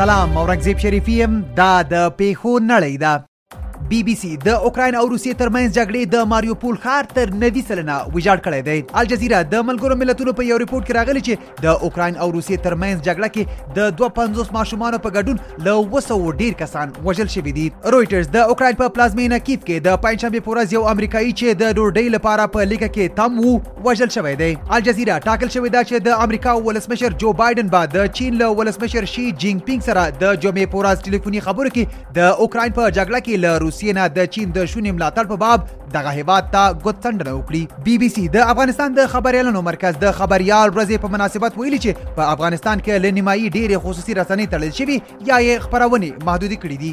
سلام اورنګزیب شریفی يم دا د پیښو نړۍ ده بي بي سي د اوکراین او روسیې ترمنځ جګړې د ماریوپول ښار تر 90 سلنه ویجاړ کړی دی الجزیره د ملګرو ملتونو په یو ریپورت کې راغلی چې د اوکراین او روسیې ترمنځ جګړه کې د 250 ماشومانو په ګډون له وسو ډیر کسان وژل شوي دي رويټرز د اوکراین په پلازمینه کیف کې د پنځشنبه په ورځ یو امریکایي چې د ډوډۍ لپاره په لیګه کې تم وو وژل شوی دی الجزیره ټاکل شوې ده چې د امریکا ولسمشر جو بایدن به د چین له ولسمشر شي جینګ پینګ سره د جمعې په ورځ ټلیفوني خبرو کې د اوکراین په جګړه کې له روسیې نه د چین د شونې ملاتړ په باب دغه هیواد ته ګوت څنډنه وکړي بي بي سي د افغانستان د خبريالانو مرکز د خبريال ورځې په مناسبت ویلي چې په افغانستان کې له نیمایي ډېرې خصوصي رسنۍ تړل شوي یا یې خپرونې محدودې کړې دي